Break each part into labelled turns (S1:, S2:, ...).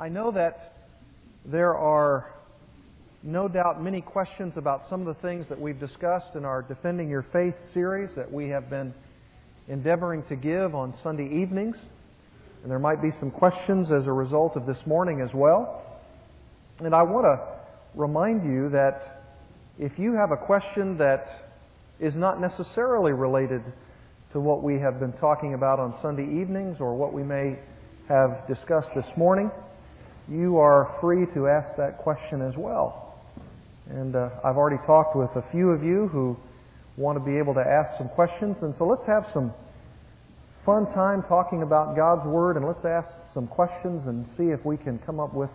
S1: I know that there are no doubt many questions about some of the things that we've discussed in our Defending Your Faith series that we have been endeavoring to give on Sunday evenings. And there might be some questions as a result of this morning as well. And I want to remind you that if you have a question that is not necessarily related to what we have been talking about on Sunday evenings or what we may have discussed this morning, you are free to ask that question as well. And uh, I've already talked with a few of you who want to be able to ask some questions. And so let's have some fun time talking about God's Word and let's ask some questions and see if we can come up with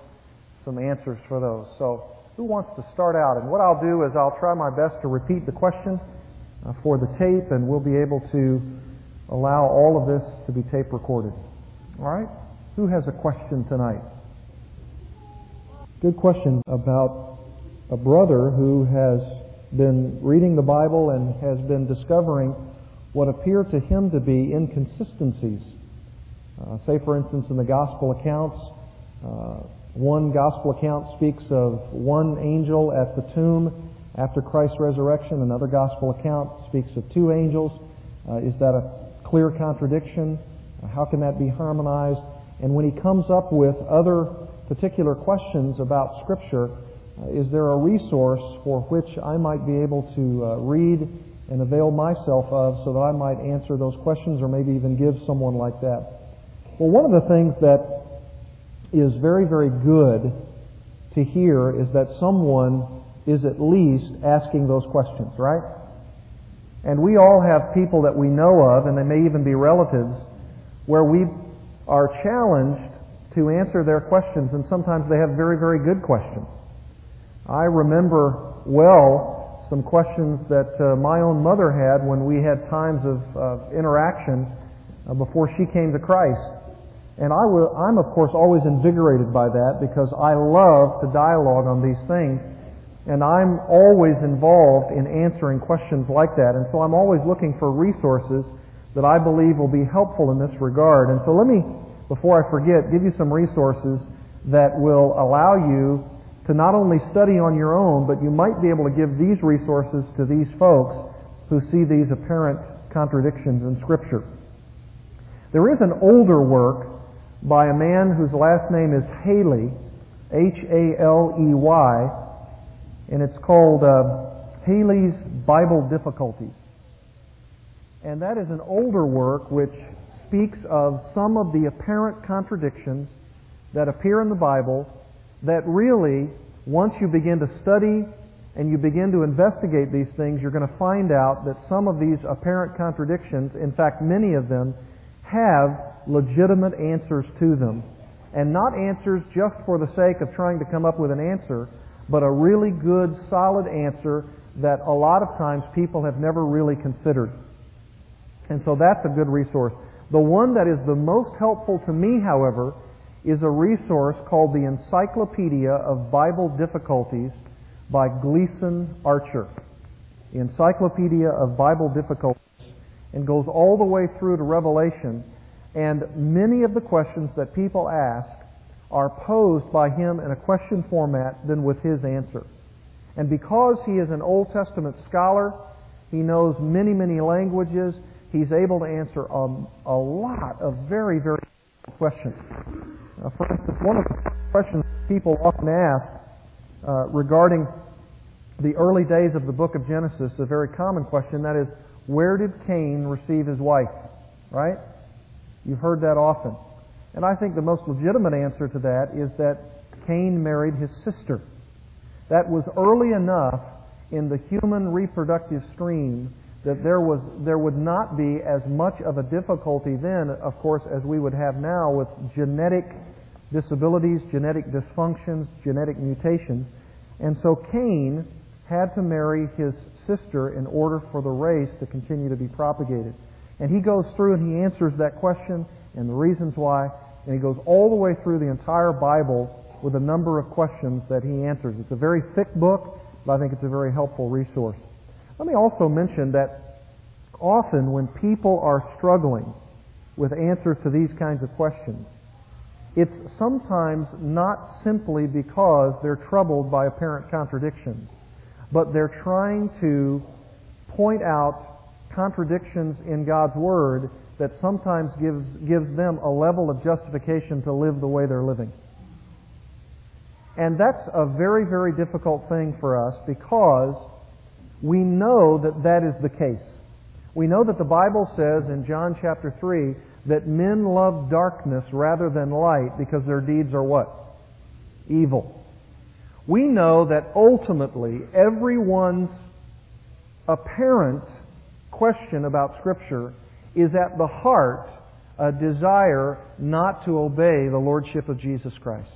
S1: some answers for those. So, who wants to start out? And what I'll do is I'll try my best to repeat the question uh, for the tape, and we'll be able to allow all of this to be tape recorded. All right? Who has a question tonight? Good question about a brother who has been reading the Bible and has been discovering what appear to him to be inconsistencies. Uh, say, for instance, in the gospel accounts, uh, one gospel account speaks of one angel at the tomb after Christ's resurrection. Another gospel account speaks of two angels. Uh, is that a clear contradiction? How can that be harmonized? And when he comes up with other particular questions about Scripture, uh, is there a resource for which I might be able to uh, read and avail myself of so that I might answer those questions or maybe even give someone like that? Well, one of the things that is very, very good to hear is that someone is at least asking those questions, right? And we all have people that we know of, and they may even be relatives, where we are challenged to answer their questions, and sometimes they have very, very good questions. I remember well some questions that uh, my own mother had when we had times of interaction uh, before she came to Christ. And I will, I'm, of course, always invigorated by that because I love to dialogue on these things. And I'm always involved in answering questions like that. And so I'm always looking for resources that I believe will be helpful in this regard. And so let me, before I forget, give you some resources that will allow you to not only study on your own, but you might be able to give these resources to these folks who see these apparent contradictions in Scripture. There is an older work by a man whose last name is Haley, H-A-L-E-Y, and it's called uh, Haley's Bible Difficulties. And that is an older work which speaks of some of the apparent contradictions that appear in the Bible that really, once you begin to study and you begin to investigate these things, you're going to find out that some of these apparent contradictions, in fact, many of them, have legitimate answers to them. And not answers just for the sake of trying to come up with an answer, but a really good, solid answer that a lot of times people have never really considered. And so that's a good resource. The one that is the most helpful to me, however, is a resource called the Encyclopedia of Bible Difficulties by Gleason Archer. The Encyclopedia of Bible Difficulties and goes all the way through to Revelation. And many of the questions that people ask are posed by him in a question format than with his answer. And because he is an Old Testament scholar, he knows many, many languages, he's able to answer a, a lot of very, very questions. Uh, for instance, one of the questions people often ask uh, regarding the early days of the book of Genesis, a very common question, that is, where did Cain receive his wife? Right? You've heard that often. And I think the most legitimate answer to that is that Cain married his sister. That was early enough in the human reproductive stream that there was there would not be as much of a difficulty then, of course, as we would have now with genetic disabilities, genetic dysfunctions, genetic mutations. And so Cain had to marry his sister in order for the race to continue to be propagated. And he goes through and he answers that question and the reasons why, and he goes all the way through the entire Bible with a number of questions that he answers. It's a very thick book, but I think it's a very helpful resource. Let me also mention that often when people are struggling with answers to these kinds of questions, it's sometimes not simply because they're troubled by apparent contradictions, but they're trying to point out contradictions in God's Word that sometimes gives, gives them a level of justification to live the way they're living. And that's a very, very difficult thing for us because we know that that is the case. We know that the Bible says in John chapter 3 that men love darkness rather than light because their deeds are what? Evil. We know that ultimately everyone's apparent question about Scripture is at the heart a desire not to obey the Lordship of Jesus Christ.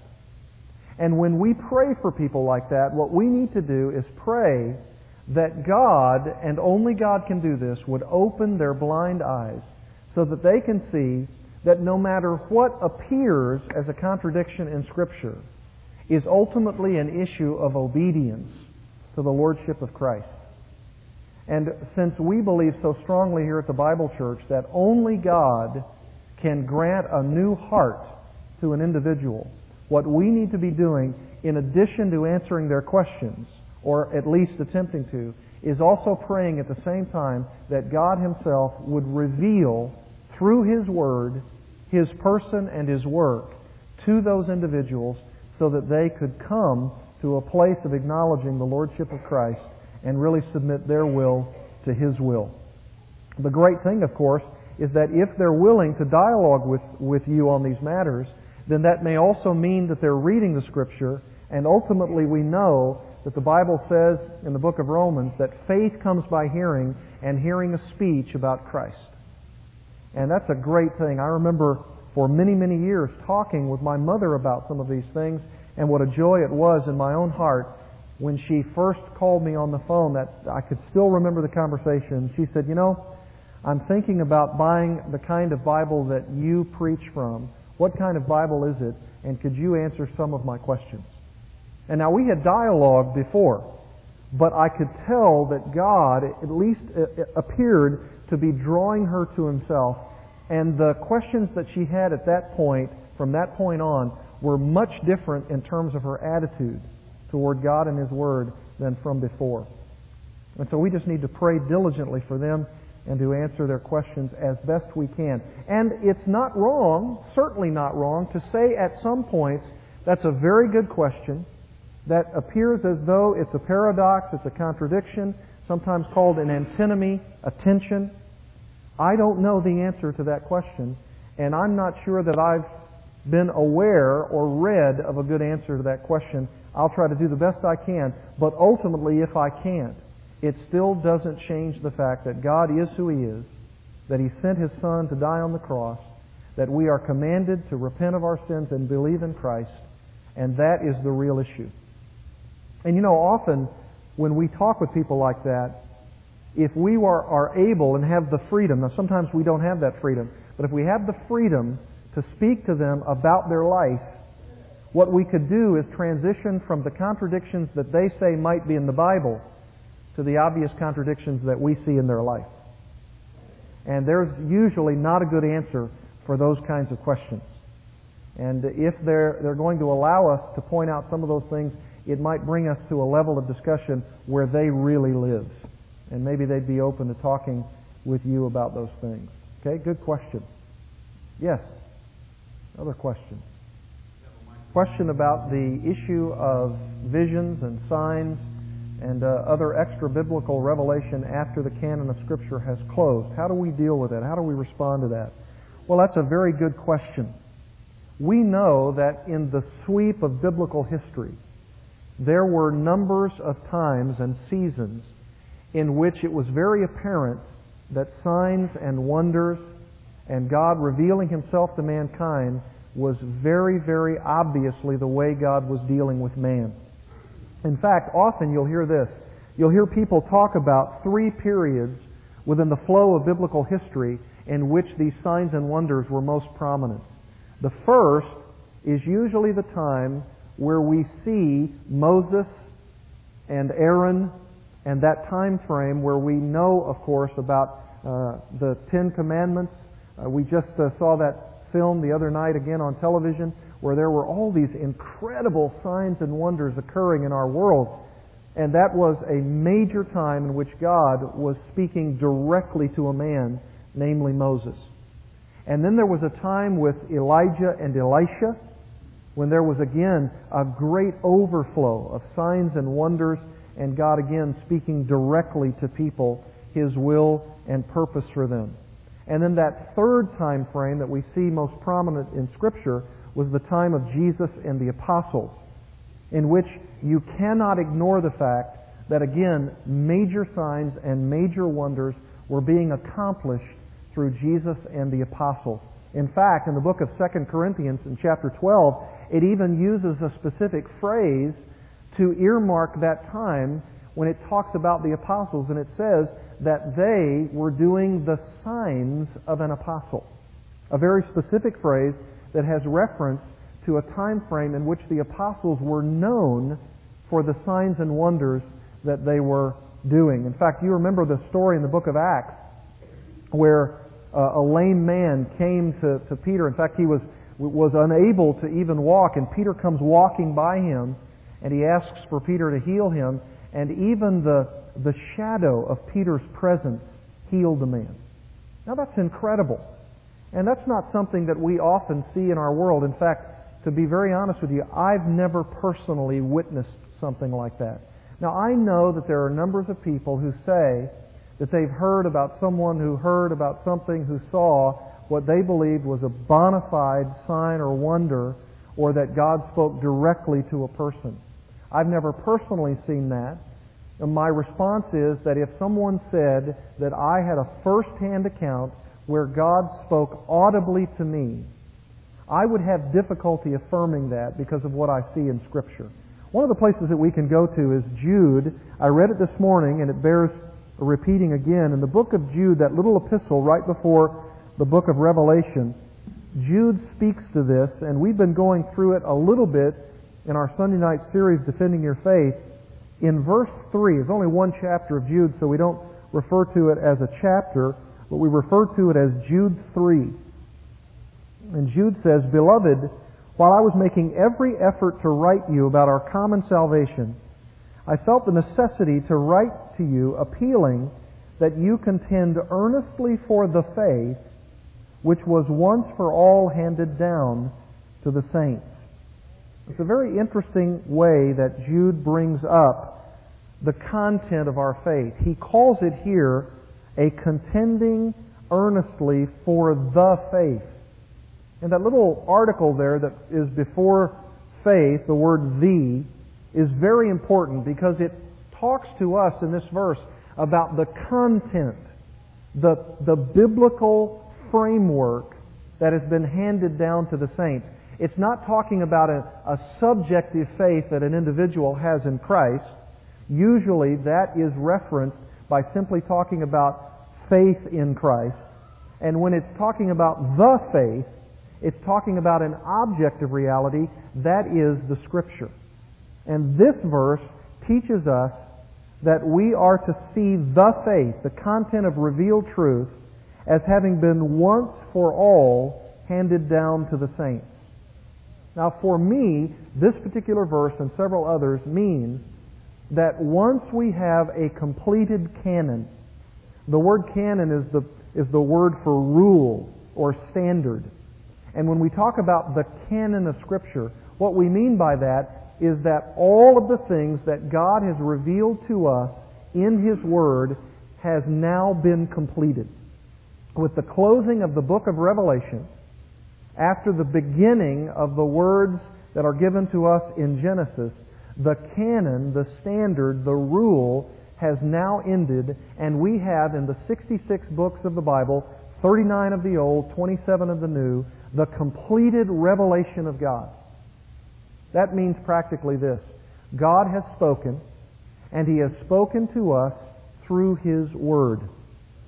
S1: And when we pray for people like that, what we need to do is pray that God, and only God can do this, would open their blind eyes so that they can see that no matter what appears as a contradiction in Scripture is ultimately an issue of obedience to the Lordship of Christ. And since we believe so strongly here at the Bible Church that only God can grant a new heart to an individual, what we need to be doing, in addition to answering their questions, or at least attempting to, is also praying at the same time that God Himself would reveal through His Word His person and His work to those individuals so that they could come to a place of acknowledging the Lordship of Christ and really submit their will to His will. The great thing, of course, is that if they're willing to dialogue with, with you on these matters, then that may also mean that they're reading the Scripture, and ultimately we know that the Bible says in the book of Romans that faith comes by hearing, and hearing a speech about Christ. And that's a great thing. I remember for many, many years talking with my mother about some of these things, and what a joy it was in my own heart when she first called me on the phone that I could still remember the conversation. She said, You know, I'm thinking about buying the kind of Bible that you preach from. What kind of Bible is it? And could you answer some of my questions? And now we had dialogue before, but I could tell that God at least uh, uh, appeared to be drawing her to Himself. And the questions that she had at that point, from that point on, were much different in terms of her attitude toward God and His Word than from before. And so we just need to pray diligently for them and to answer their questions as best we can. And it's not wrong, certainly not wrong, to say at some points, that's a very good question that appears as though it's a paradox, it's a contradiction, sometimes called an antinomy, a tension. I don't know the answer to that question, and I'm not sure that I've been aware or read of a good answer to that question I'll try to do the best I can, but ultimately, if I can't, it still doesn't change the fact that God is who He is, that He sent His Son to die on the cross, that we are commanded to repent of our sins and believe in Christ, and that is the real issue. And you know, often when we talk with people like that, if we are, are able and have the freedom, now sometimes we don't have that freedom, but if we have the freedom to speak to them about their life what we could do is transition from the contradictions that they say might be in the Bible to the obvious contradictions that we see in their life. And there's usually not a good answer for those kinds of questions. And if they're, they're going to allow us to point out some of those things, it might bring us to a level of discussion where they really live. And maybe they'd be open to talking with you about those things. Okay, good question. Yes. Other question. question about the issue of visions and signs and uh, other extra biblical revelation after the canon of Scripture has closed. How do we deal with that? How do we respond to that? Well, that's a very good question. We know that in the sweep of biblical history, there were numbers of times and seasons in which it was very apparent that signs and wonders and God revealing Himself to mankind was very, very obviously the way God was dealing with man. In fact, often you'll hear this. You'll hear people talk about three periods within the flow of biblical history in which these signs and wonders were most prominent. The first is usually the time where we see Moses and Aaron and that time frame where we know, of course, about uh, the Ten Commandments. Uh, we just uh, saw that film the other night again on television where there were all these incredible signs and wonders occurring in our world. And that was a major time in which God was speaking directly to a man, namely Moses. And then there was a time with Elijah and Elisha when there was again a great overflow of signs and wonders and God again speaking directly to people His will and purpose for them. And then that third time frame that we see most prominent in Scripture was the time of Jesus and the apostles, in which you cannot ignore the fact that again, major signs and major wonders were being accomplished through Jesus and the apostles. In fact, in the book of 2 Corinthians in chapter 12, it even uses a specific phrase to earmark that time when it talks about the apostles, and it says that they were doing the signs of an apostle. A very specific phrase that has reference to a time frame in which the apostles were known for the signs and wonders that they were doing. In fact, you remember the story in the book of Acts where a lame man came to, to Peter. In fact, he was, was unable to even walk, and Peter comes walking by him, and he asks for Peter to heal him, and even the, the shadow of Peter's presence healed the man. Now that's incredible. And that's not something that we often see in our world. In fact, to be very honest with you, I've never personally witnessed something like that. Now, I know that there are numbers of people who say that they've heard about someone who heard about something who saw what they believed was a bona fide sign or wonder or that God spoke directly to a person. I've never personally seen that. And my response is that if someone said that I had a first-hand account where God spoke audibly to me, I would have difficulty affirming that because of what I see in Scripture. One of the places that we can go to is Jude. I read it this morning and it bears repeating again. In the book of Jude, that little epistle right before the book of Revelation, Jude speaks to this, and we've been going through it a little bit in our Sunday night series, Defending Your Faith. In verse 3, there's only one chapter of Jude, so we don't refer to it as a chapter, but we refer to it as Jude 3. And Jude says, Beloved, while I was making every effort to write you about our common salvation, I felt the necessity to write to you appealing that you contend earnestly for the faith which was once for all handed down to the saints. It's a very interesting way that Jude brings up the content of our faith. He calls it here a contending earnestly for the faith. And that little article there that is before faith, the word the, is very important because it talks to us in this verse about the content, the, the biblical framework that has been handed down to the saints. It's not talking about a, a subjective faith that an individual has in Christ. Usually that is referenced by simply talking about faith in Christ. And when it's talking about the faith, it's talking about an objective reality, that is the Scripture. And this verse teaches us that we are to see the faith, the content of revealed truth, as having been once for all handed down to the saints. Now, for me, this particular verse and several others means that once we have a completed canon, the word canon is the, is the word for rule or standard. And when we talk about the canon of Scripture, what we mean by that is that all of the things that God has revealed to us in His Word has now been completed. With the closing of the book of Revelation, after the beginning of the words that are given to us in Genesis, the canon, the standard, the rule has now ended, and we have in the 66 books of the Bible, 39 of the Old, 27 of the New, the completed revelation of God. That means practically this God has spoken, and He has spoken to us through His Word.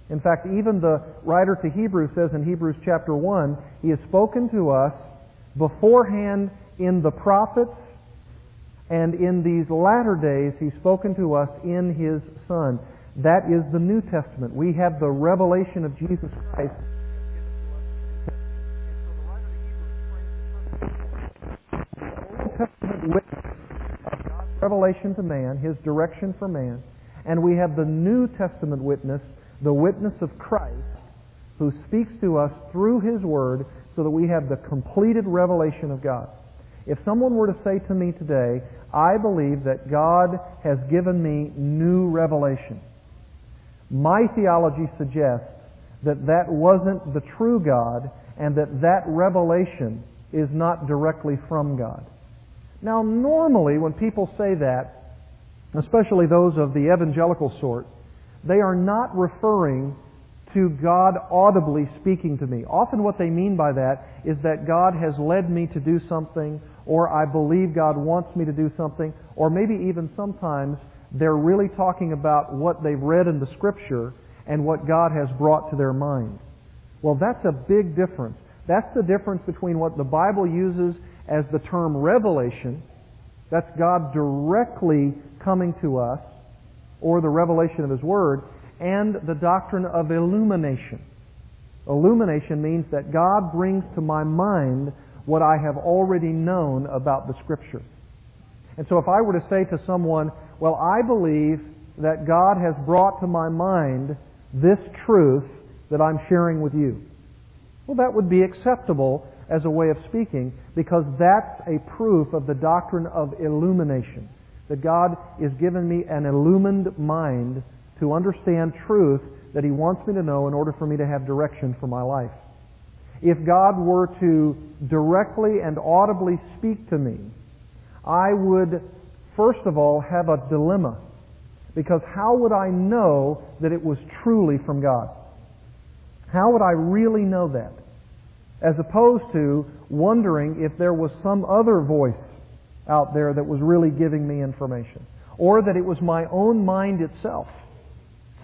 S1: In fact, even the writer to Hebrews says in Hebrews chapter 1, He has spoken to us beforehand in the prophets, and in these latter days, He's spoken to us in His Son. That is the New Testament. We have the revelation of Jesus Christ. Revelation to man, His direction for man, and we have the New Testament witness, the witness of Christ, who speaks to us through His Word so that we have the completed revelation of God. If someone were to say to me today, I believe that God has given me new revelation, my theology suggests that that wasn't the true God and that that revelation is not directly from God. Now, normally when people say that, especially those of the evangelical sort, they are not referring to God audibly speaking to me. Often what they mean by that is that God has led me to do something, or I believe God wants me to do something, or maybe even sometimes they're really talking about what they've read in the Scripture and what God has brought to their mind. Well, that's a big difference. That's the difference between what the Bible uses as the term revelation, that's God directly coming to us, or the revelation of His Word, and the doctrine of illumination. Illumination means that God brings to my mind what I have already known about the Scripture. And so if I were to say to someone, well, I believe that God has brought to my mind this truth that I'm sharing with you. Well, that would be acceptable as a way of speaking because that's a proof of the doctrine of illumination. That God is giving me an illumined mind to understand truth that He wants me to know in order for me to have direction for my life. If God were to directly and audibly speak to me, I would, first of all, have a dilemma. Because how would I know that it was truly from God? How would I really know that? As opposed to wondering if there was some other voice out there that was really giving me information. Or that it was my own mind itself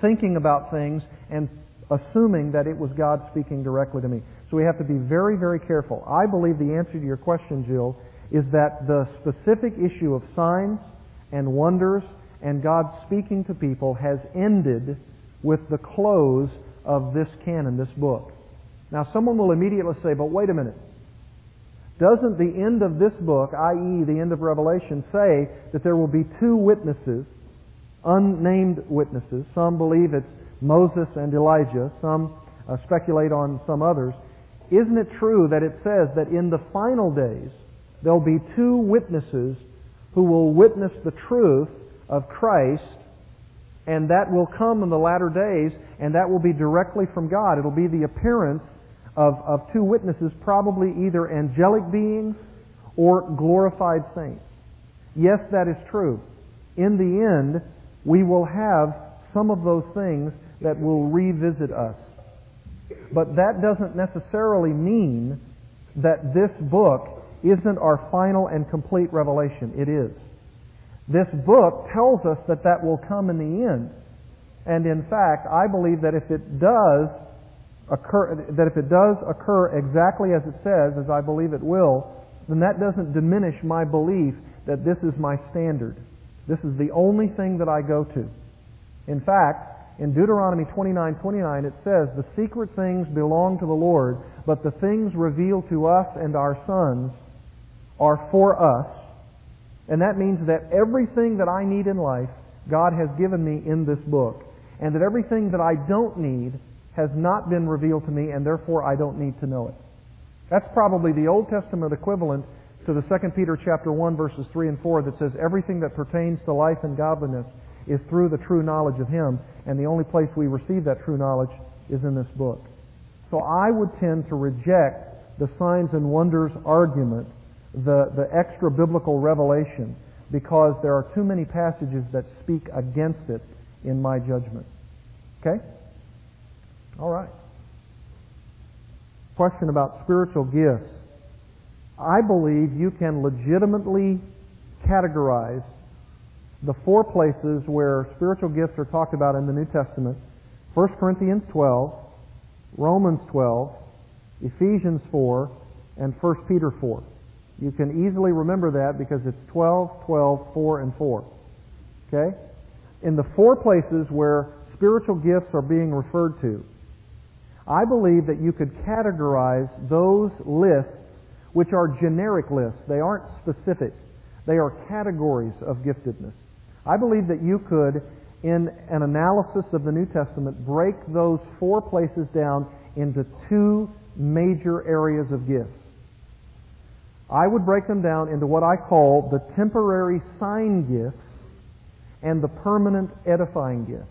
S1: thinking about things and assuming that it was God speaking directly to me. So we have to be very, very careful. I believe the answer to your question, Jill, is that the specific issue of signs and wonders and God speaking to people has ended with the close of this canon, this book. Now, someone will immediately say, but wait a minute. Doesn't the end of this book, i.e., the end of Revelation, say that there will be two witnesses, unnamed witnesses? Some believe it's Moses and Elijah. Some uh, speculate on some others. Isn't it true that it says that in the final days there'll be two witnesses who will witness the truth of Christ and that will come in the latter days, and that will be directly from God. It'll be the appearance of, of two witnesses, probably either angelic beings or glorified saints. Yes, that is true. In the end, we will have some of those things that will revisit us. But that doesn't necessarily mean that this book isn't our final and complete revelation. It is. This book tells us that that will come in the end. And in fact, I believe that if it does occur, that if it does occur exactly as it says, as I believe it will, then that doesn't diminish my belief that this is my standard. This is the only thing that I go to. In fact, in Deuteronomy 29:29 it says, "The secret things belong to the Lord, but the things revealed to us and our sons are for us, and that means that everything that I need in life, God has given me in this book. And that everything that I don't need has not been revealed to me, and therefore I don't need to know it. That's probably the Old Testament equivalent to the 2 Peter chapter 1 verses 3 and 4 that says everything that pertains to life and godliness is through the true knowledge of Him, and the only place we receive that true knowledge is in this book. So I would tend to reject the signs and wonders argument the, the extra biblical revelation because there are too many passages that speak against it in my judgment. Okay? All right. Question about spiritual gifts. I believe you can legitimately categorize the four places where spiritual gifts are talked about in the New Testament 1 Corinthians 12, Romans 12, Ephesians 4, and 1 Peter 4. You can easily remember that because it's 12, 12, 4, and 4. Okay? In the four places where spiritual gifts are being referred to, I believe that you could categorize those lists, which are generic lists. They aren't specific. They are categories of giftedness. I believe that you could, in an analysis of the New Testament, break those four places down into two major areas of gifts. I would break them down into what I call the temporary sign gifts and the permanent edifying gifts.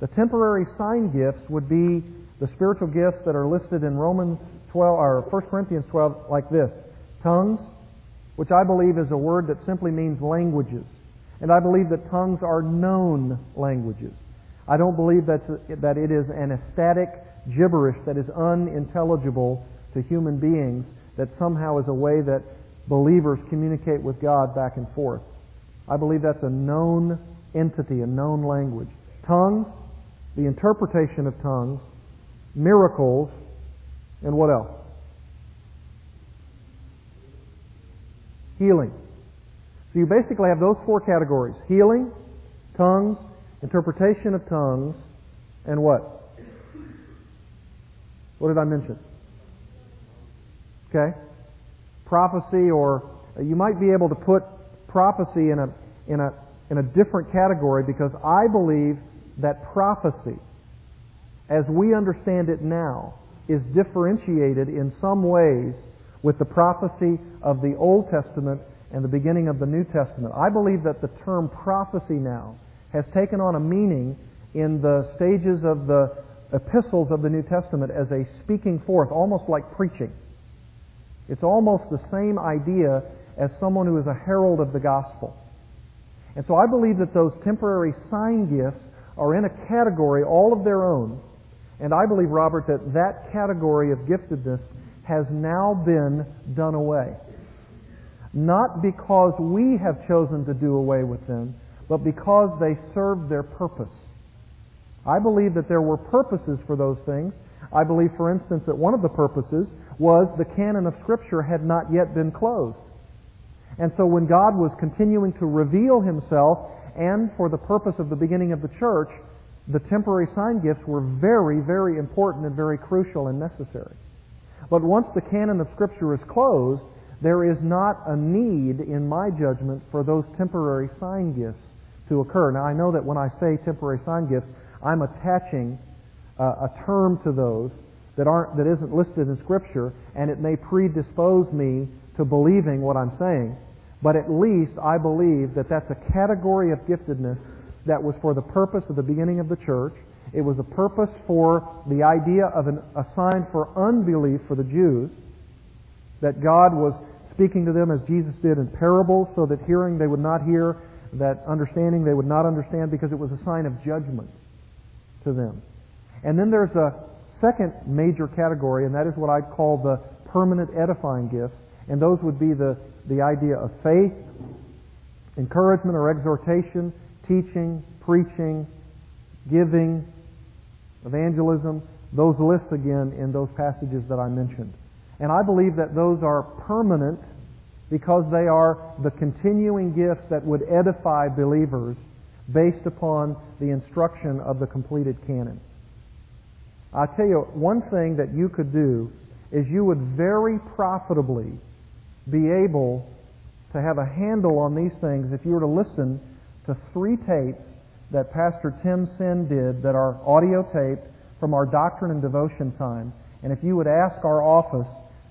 S1: The temporary sign gifts would be the spiritual gifts that are listed in Romans 12 or 1 Corinthians 12 like this. Tongues, which I believe is a word that simply means languages. And I believe that tongues are known languages. I don't believe that that it is an ecstatic gibberish that is unintelligible to human beings that somehow is a way that believers communicate with God back and forth. I believe that's a known entity, a known language. Tongues, the interpretation of tongues, miracles, and what else? Healing. So you basically have those four categories healing, tongues, interpretation of tongues, and what? What did I mention? Okay? Prophecy, or uh, you might be able to put prophecy in a, in a, in a different category because I believe that prophecy, as we understand it now, is differentiated in some ways with the prophecy of the Old Testament and the beginning of the New Testament. I believe that the term prophecy now has taken on a meaning in the stages of the epistles of the New Testament as a speaking forth, almost like preaching. It's almost the same idea as someone who is a herald of the gospel. And so I believe that those temporary sign gifts are in a category all of their own. And I believe, Robert, that that category of giftedness has now been done away. Not because we have chosen to do away with them, but because they served their purpose. I believe that there were purposes for those things. I believe, for instance, that one of the purposes was the canon of Scripture had not yet been closed. And so when God was continuing to reveal Himself, and for the purpose of the beginning of the church, the temporary sign gifts were very, very important and very crucial and necessary. But once the canon of Scripture is closed, there is not a need, in my judgment, for those temporary sign gifts to occur. Now, I know that when I say temporary sign gifts, I'm attaching uh, a term to those that aren't that isn't listed in Scripture, and it may predispose me to believing what I'm saying. But at least I believe that that's a category of giftedness that was for the purpose of the beginning of the church. It was a purpose for the idea of an, a sign for unbelief for the Jews, that God was speaking to them as Jesus did in parables, so that hearing they would not hear, that understanding they would not understand, because it was a sign of judgment to them. And then there's a second major category, and that is what I'd call the permanent edifying gifts. And those would be the, the idea of faith, encouragement or exhortation, teaching, preaching, giving, evangelism. Those lists again in those passages that I mentioned. And I believe that those are permanent because they are the continuing gifts that would edify believers based upon the instruction of the completed canon. I tell you, one thing that you could do is you would very profitably be able to have a handle on these things if you were to listen to three tapes that Pastor Tim Sin did that are audio taped from our doctrine and devotion time. And if you would ask our office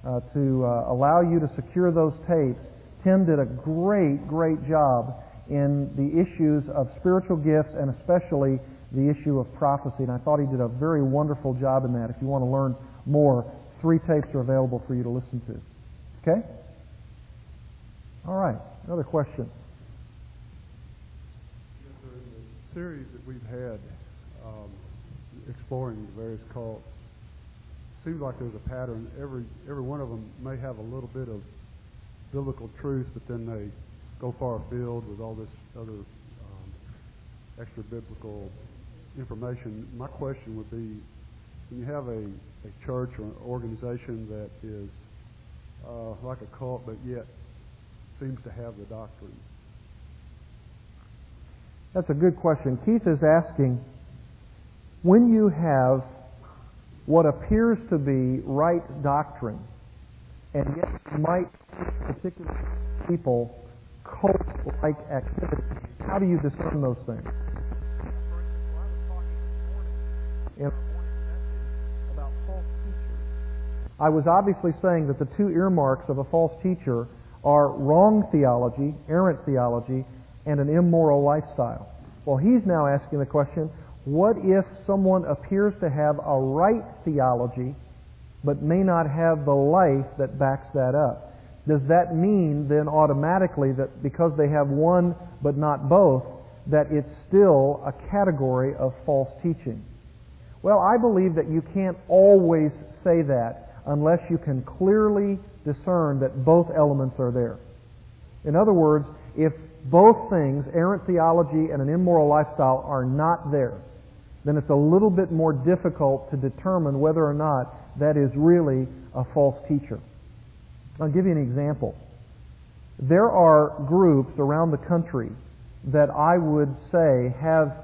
S1: uh, to uh, allow you to secure those tapes, Tim did a great, great job in the issues of spiritual gifts and especially the issue of prophecy. And I thought he did a very wonderful job in that. If you want to learn more, three tapes are available for you to listen to. Okay? All right. Another question.
S2: Yes, sir. In the series that we've had um, exploring the various cults, seems like there's a pattern. Every every one of them may have a little bit of biblical truth, but then they go far afield with all this other um, extra biblical information. My question would be: When you have a, a church or an organization that is uh, like a cult, but yet seems to have the doctrine?
S1: That's a good question. Keith is asking when you have what appears to be right doctrine, and yet might particular people cult-like activity. How do you discern those things? In about false teachers. I was obviously saying that the two earmarks of a false teacher are wrong theology, errant theology, and an immoral lifestyle. Well, he's now asking the question, what if someone appears to have a right theology, but may not have the life that backs that up? Does that mean then automatically that because they have one but not both, that it's still a category of false teaching? Well, I believe that you can't always say that unless you can clearly discern that both elements are there. In other words, if both things, errant theology and an immoral lifestyle, are not there, then it's a little bit more difficult to determine whether or not that is really a false teacher. I'll give you an example. There are groups around the country that I would say have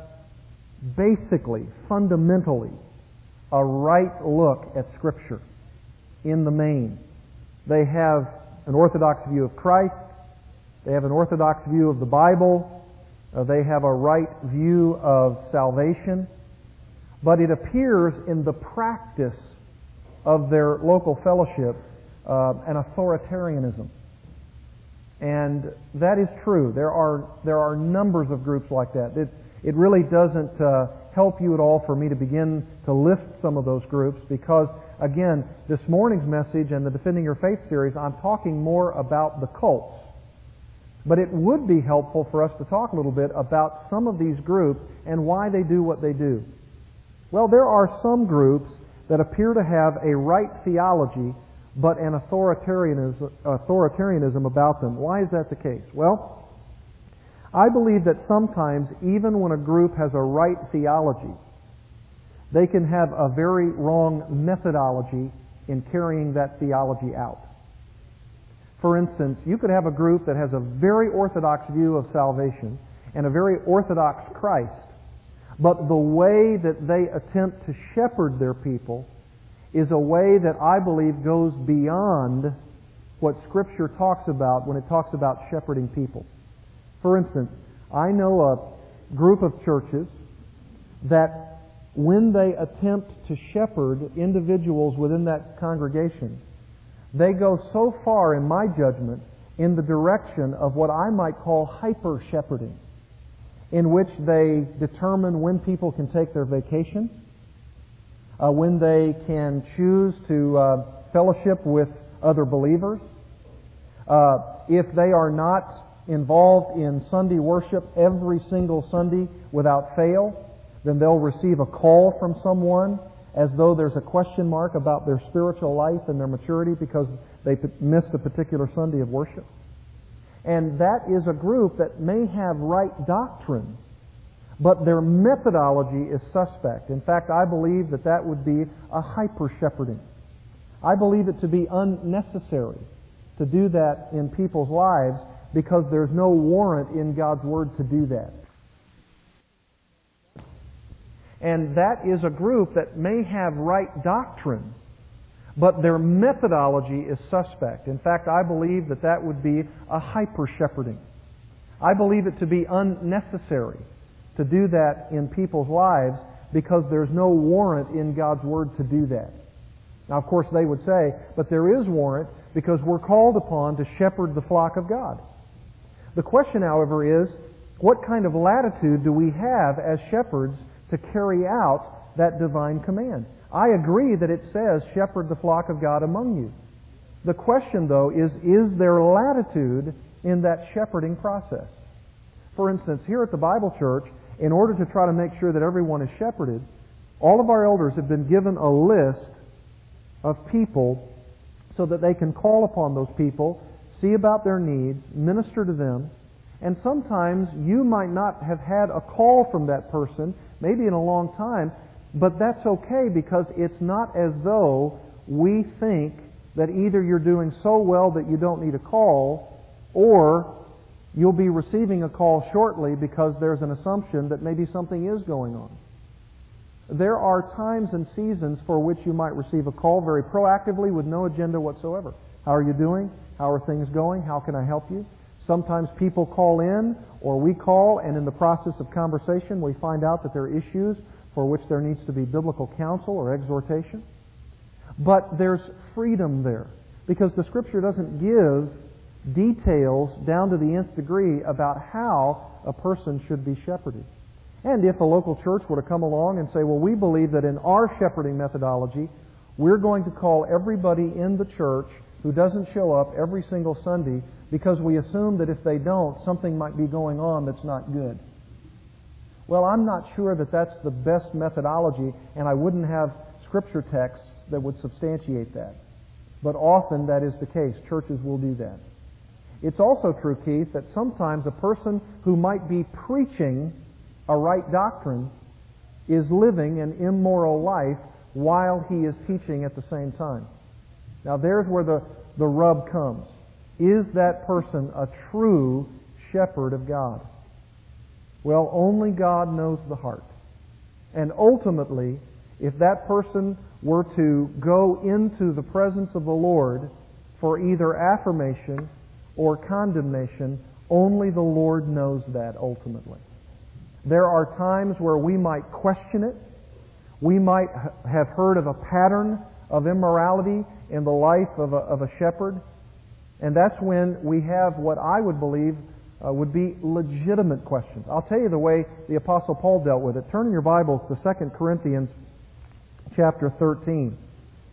S1: basically, fundamentally, a right look at Scripture in the main. They have an orthodox view of Christ. They have an orthodox view of the Bible. Uh, they have a right view of salvation. But it appears in the practice of their local fellowship uh, an authoritarianism. And that is true. There are, there are numbers of groups like that. It, it really doesn't uh, help you at all for me to begin to list some of those groups because, again, this morning's message and the Defending Your Faith series, I'm talking more about the cults. But it would be helpful for us to talk a little bit about some of these groups and why they do what they do. Well, there are some groups that appear to have a right theology, but an authoritarianism, authoritarianism about them. Why is that the case? Well, I believe that sometimes, even when a group has a right theology, they can have a very wrong methodology in carrying that theology out. For instance, you could have a group that has a very orthodox view of salvation and a very orthodox Christ, but the way that they attempt to shepherd their people is a way that I believe goes beyond what Scripture talks about when it talks about shepherding people. For instance, I know a group of churches that when they attempt to shepherd individuals within that congregation, they go so far, in my judgment, in the direction of what I might call hyper shepherding, in which they determine when people can take their vacation, uh, when they can choose to uh, fellowship with other believers, uh, if they are not involved in Sunday worship every single Sunday without fail, then they'll receive a call from someone as though there's a question mark about their spiritual life and their maturity because they missed a particular Sunday of worship. And that is a group that may have right doctrine, but their methodology is suspect. In fact, I believe that that would be a hyper shepherding. I believe it to be unnecessary to do that in people's lives because there's no warrant in God's Word to do that. And that is a group that may have right doctrine, but their methodology is suspect. In fact, I believe that that would be a hyper shepherding. I believe it to be unnecessary to do that in people's lives because there's no warrant in God's Word to do that. Now, of course, they would say, but there is warrant because we're called upon to shepherd the flock of God. The question, however, is what kind of latitude do we have as shepherds to carry out that divine command? I agree that it says, shepherd the flock of God among you. The question, though, is is there latitude in that shepherding process? For instance, here at the Bible Church, in order to try to make sure that everyone is shepherded, all of our elders have been given a list of people so that they can call upon those people, see about their needs, minister to them, and sometimes you might not have had a call from that person, maybe in a long time, but that's okay because it's not as though we think that either you're doing so well that you don't need a call, or you'll be receiving a call shortly because there's an assumption that maybe something is going on. There are times and seasons for which you might receive a call very proactively with no agenda whatsoever. How are you doing? How are things going? How can I help you? Sometimes people call in or we call and in the process of conversation we find out that there are issues for which there needs to be biblical counsel or exhortation. But there's freedom there because the scripture doesn't give details down to the nth degree about how a person should be shepherded. And if a local church were to come along and say, well, we believe that in our shepherding methodology, we're going to call everybody in the church who doesn't show up every single Sunday because we assume that if they don't, something might be going on that's not good. Well, I'm not sure that that's the best methodology, and I wouldn't have scripture texts that would substantiate that. But often that is the case. Churches will do that. It's also true, Keith, that sometimes a person who might be preaching a right doctrine is living an immoral life while he is teaching at the same time. Now there's where the, the rub comes. Is that person a true shepherd of God? Well, only God knows the heart. And ultimately, if that person were to go into the presence of the Lord for either affirmation or condemnation, only the Lord knows that ultimately. There are times where we might question it. We might have heard of a pattern of immorality in the life of a, of a shepherd. And that's when we have what I would believe uh, would be legitimate questions. I'll tell you the way the Apostle Paul dealt with it. Turn in your Bibles to 2 Corinthians chapter 13.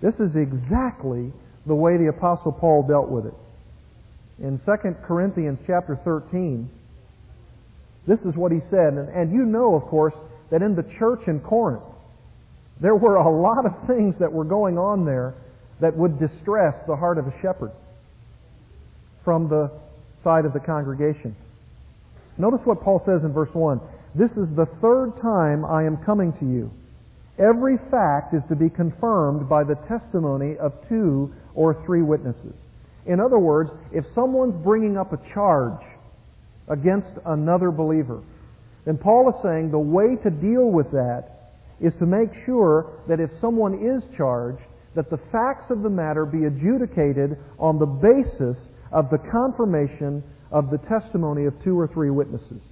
S1: This is exactly the way the Apostle Paul dealt with it in 2 Corinthians chapter 13, this is what he said. And, and you know, of course, that in the church in Corinth, there were a lot of things that were going on there that would distress the heart of a shepherd from the side of the congregation. Notice what Paul says in verse 1. This is the third time I am coming to you. Every fact is to be confirmed by the testimony of two or three witnesses. In other words, if someone's bringing up a charge against another believer, then Paul is saying the way to deal with that is to make sure that if someone is charged, that the facts of the matter be adjudicated on the basis of the confirmation of the testimony of two or three witnesses.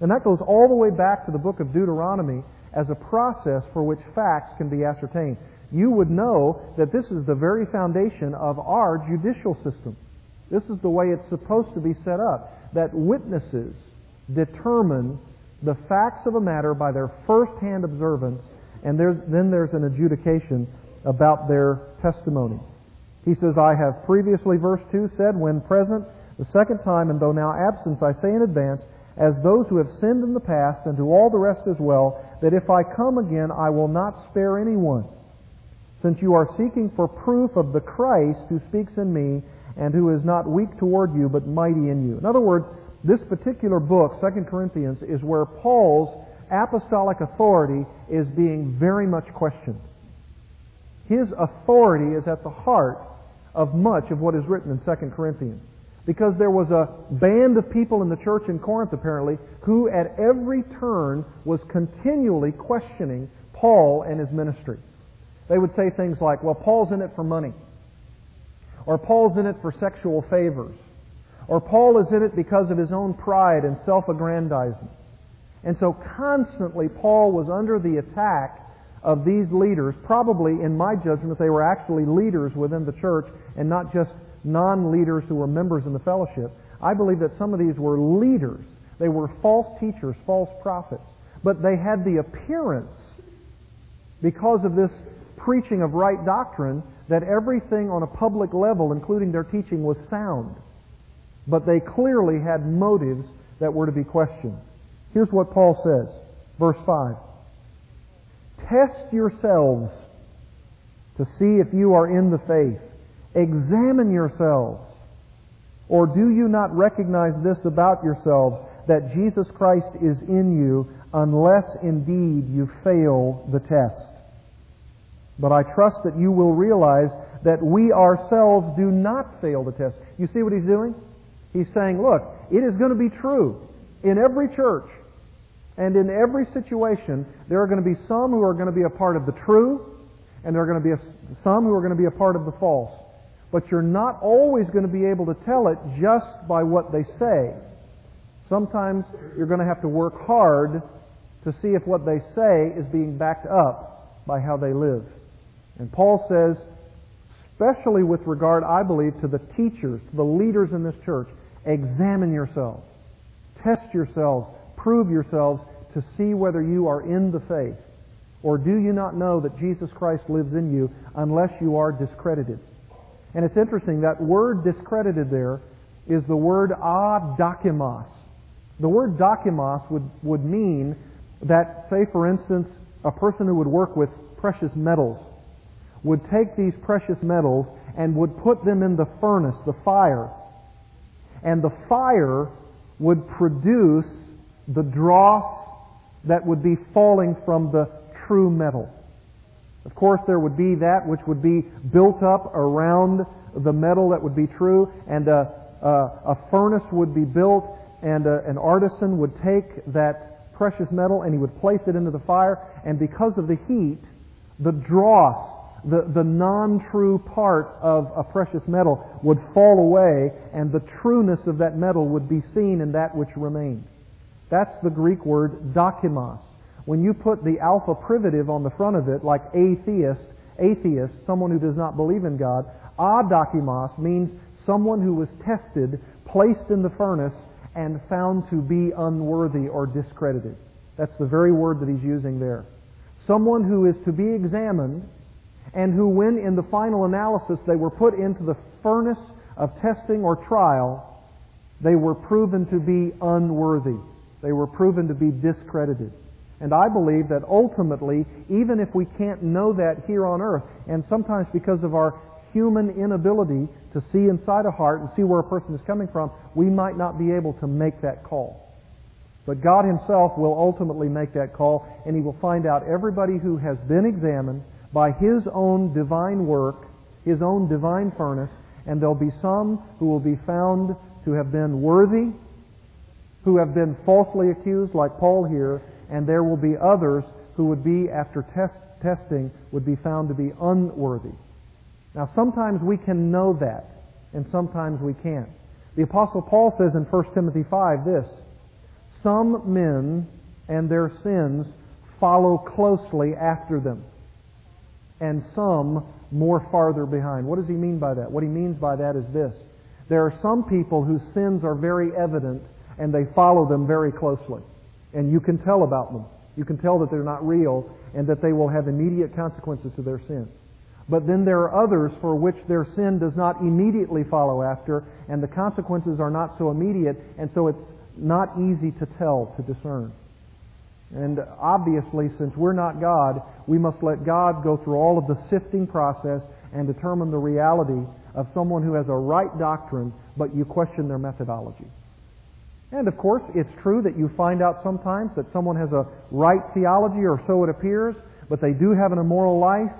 S1: And that goes all the way back to the book of Deuteronomy as a process for which facts can be ascertained you would know that this is the very foundation of our judicial system. This is the way it's supposed to be set up. That witnesses determine the facts of a matter by their first-hand observance, and there's, then there's an adjudication about their testimony. He says, I have previously, verse 2, said, when present, the second time, and though now absent, I say in advance, as those who have sinned in the past, and to all the rest as well, that if I come again, I will not spare anyone since you are seeking for proof of the Christ who speaks in me and who is not weak toward you but mighty in you. In other words, this particular book, 2 Corinthians, is where Paul's apostolic authority is being very much questioned. His authority is at the heart of much of what is written in 2 Corinthians. Because there was a band of people in the church in Corinth, apparently, who at every turn was continually questioning Paul and his ministry. They would say things like, well, Paul's in it for money. Or Paul's in it for sexual favors. Or Paul is in it because of his own pride and self-aggrandizement. And so constantly Paul was under the attack of these leaders. Probably, in my judgment, they were actually leaders within the church and not just non-leaders who were members in the fellowship. I believe that some of these were leaders. They were false teachers, false prophets. But they had the appearance, because of this preaching of right doctrine that everything on a public level, including their teaching, was sound. But they clearly had motives that were to be questioned. Here's what Paul says, verse 5. Test yourselves to see if you are in the faith. Examine yourselves. Or do you not recognize this about yourselves, that Jesus Christ is in you, unless indeed you fail the test? But I trust that you will realize that we ourselves do not fail the test. You see what he's doing? He's saying, look, it is going to be true in every church and in every situation. There are going to be some who are going to be a part of the true, and there are going to be a, some who are going to be a part of the false. but you're not always going to be able to tell it just by what they say. Sometimes you're going to have to work hard to see if what they say is being backed up by how they live. And Paul says, especially with regard, I believe, to the teachers, to the leaders in this church, examine yourselves. Test yourselves. Prove yourselves to see whether you are in the faith. Or do you not know that Jesus Christ lives in you unless you are discredited? And it's interesting, that word discredited there is the word adokimos. The word dokimos would, would mean that, say for instance, a person who would work with precious metals would take these precious metals and would put them in the furnace, the fire. And the fire would produce the dross that would be falling from the true metal. Of course, there would be that which would be built up around the metal that would be true, and a, a, a furnace would be built, and a, an artisan would take that precious metal and he would place it into the fire, and because of the heat, the dross, the, the non-true part of a precious metal would fall away, and the trueness of that metal would be seen in that which remained. That's the Greek word dokimos. When you put the alpha privative on the front of it, like atheist, atheist, someone who does not believe in God, a adokimos means someone who was tested, placed in the furnace, and found to be unworthy or discredited. That's the very word that he's using there. Someone who is to be examined, and who, when in the final analysis they were put into the furnace of testing or trial, they were proven to be unworthy. They were proven to be discredited. And I believe that ultimately, even if we can't know that here on earth, and sometimes because of our human inability to see inside a heart and see where a person is coming from, we might not be able to make that call. But God Himself will ultimately make that call, and He will find out everybody who has been examined by His own divine work, His own divine furnace, and there'll be some who will be found to have been worthy, who have been falsely accused, like Paul here, and there will be others who would be, after test, testing, would be found to be unworthy. Now, sometimes we can know that, and sometimes we can't. The Apostle Paul says in 1 Timothy 5 this Some men and their sins follow closely after them, and some more farther behind. What does he mean by that? What he means by that is this there are some people whose sins are very evident, and they follow them very closely. And you can tell about them. You can tell that they're not real and that they will have immediate consequences to their sin. But then there are others for which their sin does not immediately follow after, and the consequences are not so immediate, and so it's not easy to tell, to discern. And obviously, since we're not God, we must let God go through all of the sifting process and determine the reality of someone who has a right doctrine, but you question their methodology. And of course, it's true that you find out sometimes that someone has a right theology, or so it appears, but they do have an immoral life,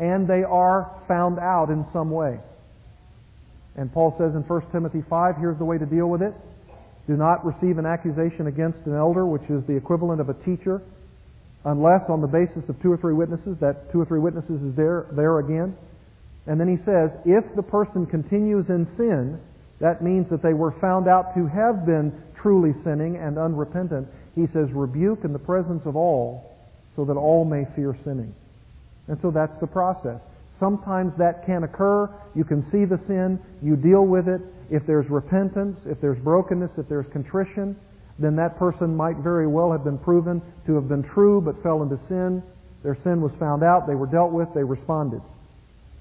S1: and they are found out in some way. And Paul says in 1 Timothy 5, here's the way to deal with it. Do not receive an accusation against an elder, which is the equivalent of a teacher, unless on the basis of two or three witnesses, that two or three witnesses is there, there again. And then he says, if the person continues in sin, that means that they were found out to have been truly sinning and unrepentant. He says, rebuke in the presence of all, so that all may fear sinning. And so that's the process. Sometimes that can occur. You can see the sin. You deal with it. If there's repentance, if there's brokenness, if there's contrition, then that person might very well have been proven to have been true but fell into sin. Their sin was found out. They were dealt with. They responded.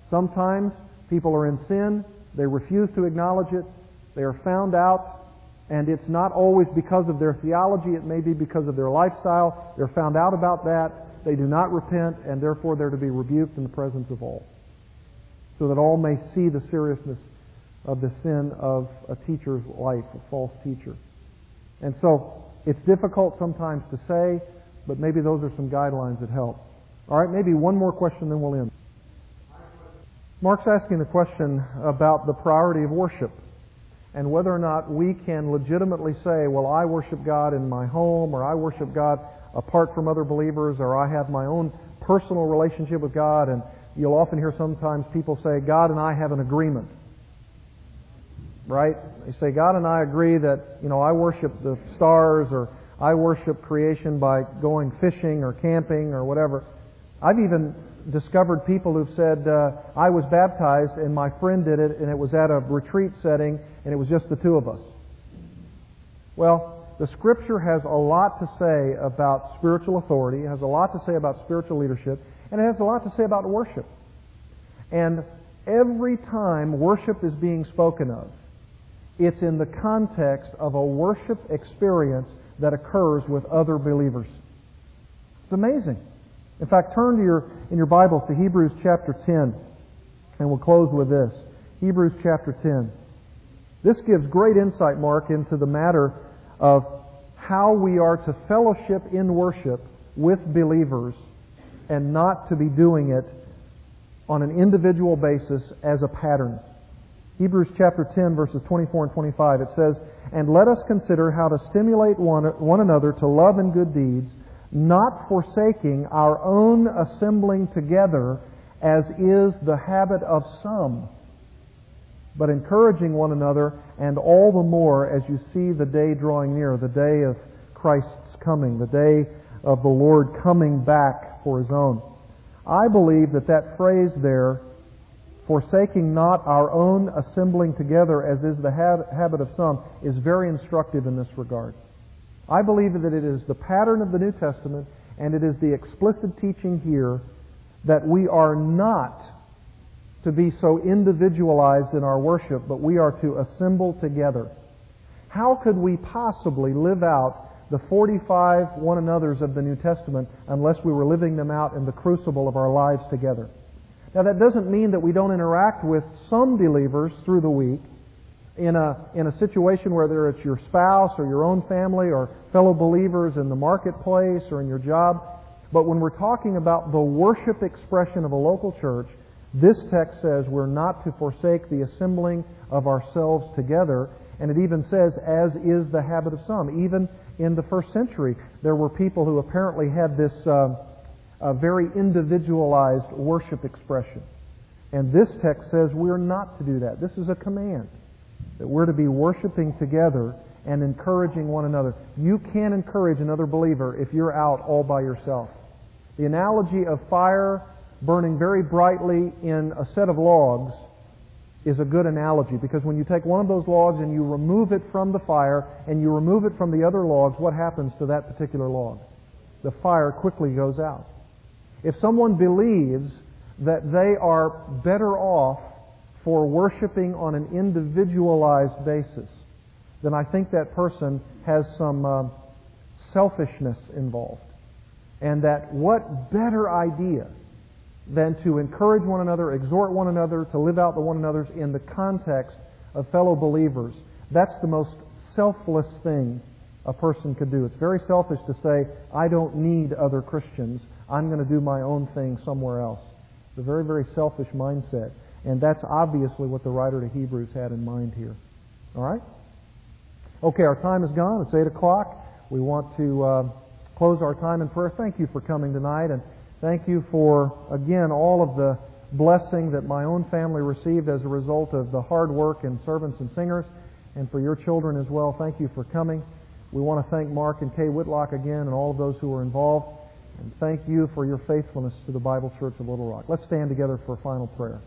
S1: Sometimes people are in sin. They refuse to acknowledge it. They are found out, and it's not always because of their theology. It may be because of their lifestyle. They're found out about that. They do not repent, and therefore they're to be rebuked in the presence of all, so that all may see the seriousness of the sin of a teacher's life, a false teacher. And so it's difficult sometimes to say, but maybe those are some guidelines that help. All right, maybe one more question, then we'll end. Mark's asking the question about the priority of worship and whether or not we can legitimately say, well, I worship God in my home, or I worship God apart from other believers, or I have my own personal relationship with God, and you'll often hear sometimes people say, God and I have an agreement. Right? They say, God and I agree that, you know, I worship the stars or I worship creation by going fishing or camping or whatever. I've even discovered people who've said, uh, I was baptized and my friend did it and it was at a retreat setting and it was just the two of us. Well, the scripture has a lot to say about spiritual authority, it has a lot to say about spiritual leadership, and it has a lot to say about worship. And every time worship is being spoken of, it's in the context of a worship experience that occurs with other believers. It's amazing. In fact, turn to your, in your Bibles to Hebrews chapter 10, and we'll close with this. Hebrews chapter 10. This gives great insight, Mark, into the matter of how we are to fellowship in worship with believers and not to be doing it on an individual basis as a pattern. Hebrews chapter 10 verses 24 and 25 it says, "And let us consider how to stimulate one, one another to love and good deeds, not forsaking our own assembling together as is the habit of some." but encouraging one another, and all the more as you see the day drawing near, the day of Christ's coming, the day of the Lord coming back for His own. I believe that that phrase there, forsaking not our own assembling together as is the habit of some, is very instructive in this regard. I believe that it is the pattern of the New Testament and it is the explicit teaching here that we are not to be so individualized in our worship, but we are to assemble together. How could we possibly live out the 45 one another's of the New Testament unless we were living them out in the crucible of our lives together? Now that doesn't mean that we don't interact with some believers through the week in a, in a situation whether it's your spouse or your own family or fellow believers in the marketplace or in your job. But when we're talking about the worship expression of a local church, this text says we're not to forsake the assembling of ourselves together, and it even says, as is the habit of some. Even in the first century, there were people who apparently had this uh, very individualized worship expression. And this text says we're not to do that. This is a command that we're to be worshiping together and encouraging one another. You can't encourage another believer if you're out all by yourself. The analogy of fire burning very brightly in a set of logs is a good analogy because when you take one of those logs and you remove it from the fire and you remove it from the other logs, what happens to that particular log? The fire quickly goes out. If someone believes that they are better off for worshiping on an individualized basis, then I think that person has some uh, selfishness involved. And that what better idea than to encourage one another, exhort one another, to live out the one another's in the context of fellow believers. That's the most selfless thing a person could do. It's very selfish to say, I don't need other Christians. I'm going to do my own thing somewhere else. It's a very, very selfish mindset. And that's obviously what the writer to Hebrews had in mind here. All right? Okay, our time is gone. It's 8 o'clock. We want to uh, close our time in prayer. Thank you for coming tonight. and. Thank you for, again, all of the blessing that my own family received as a result of the hard work and servants and singers, and for your children as well. Thank you for coming. We want to thank Mark and Kay Whitlock again and all of those who were involved. And thank you for your faithfulness to the Bible Church of Little Rock. Let's stand together for a final prayer.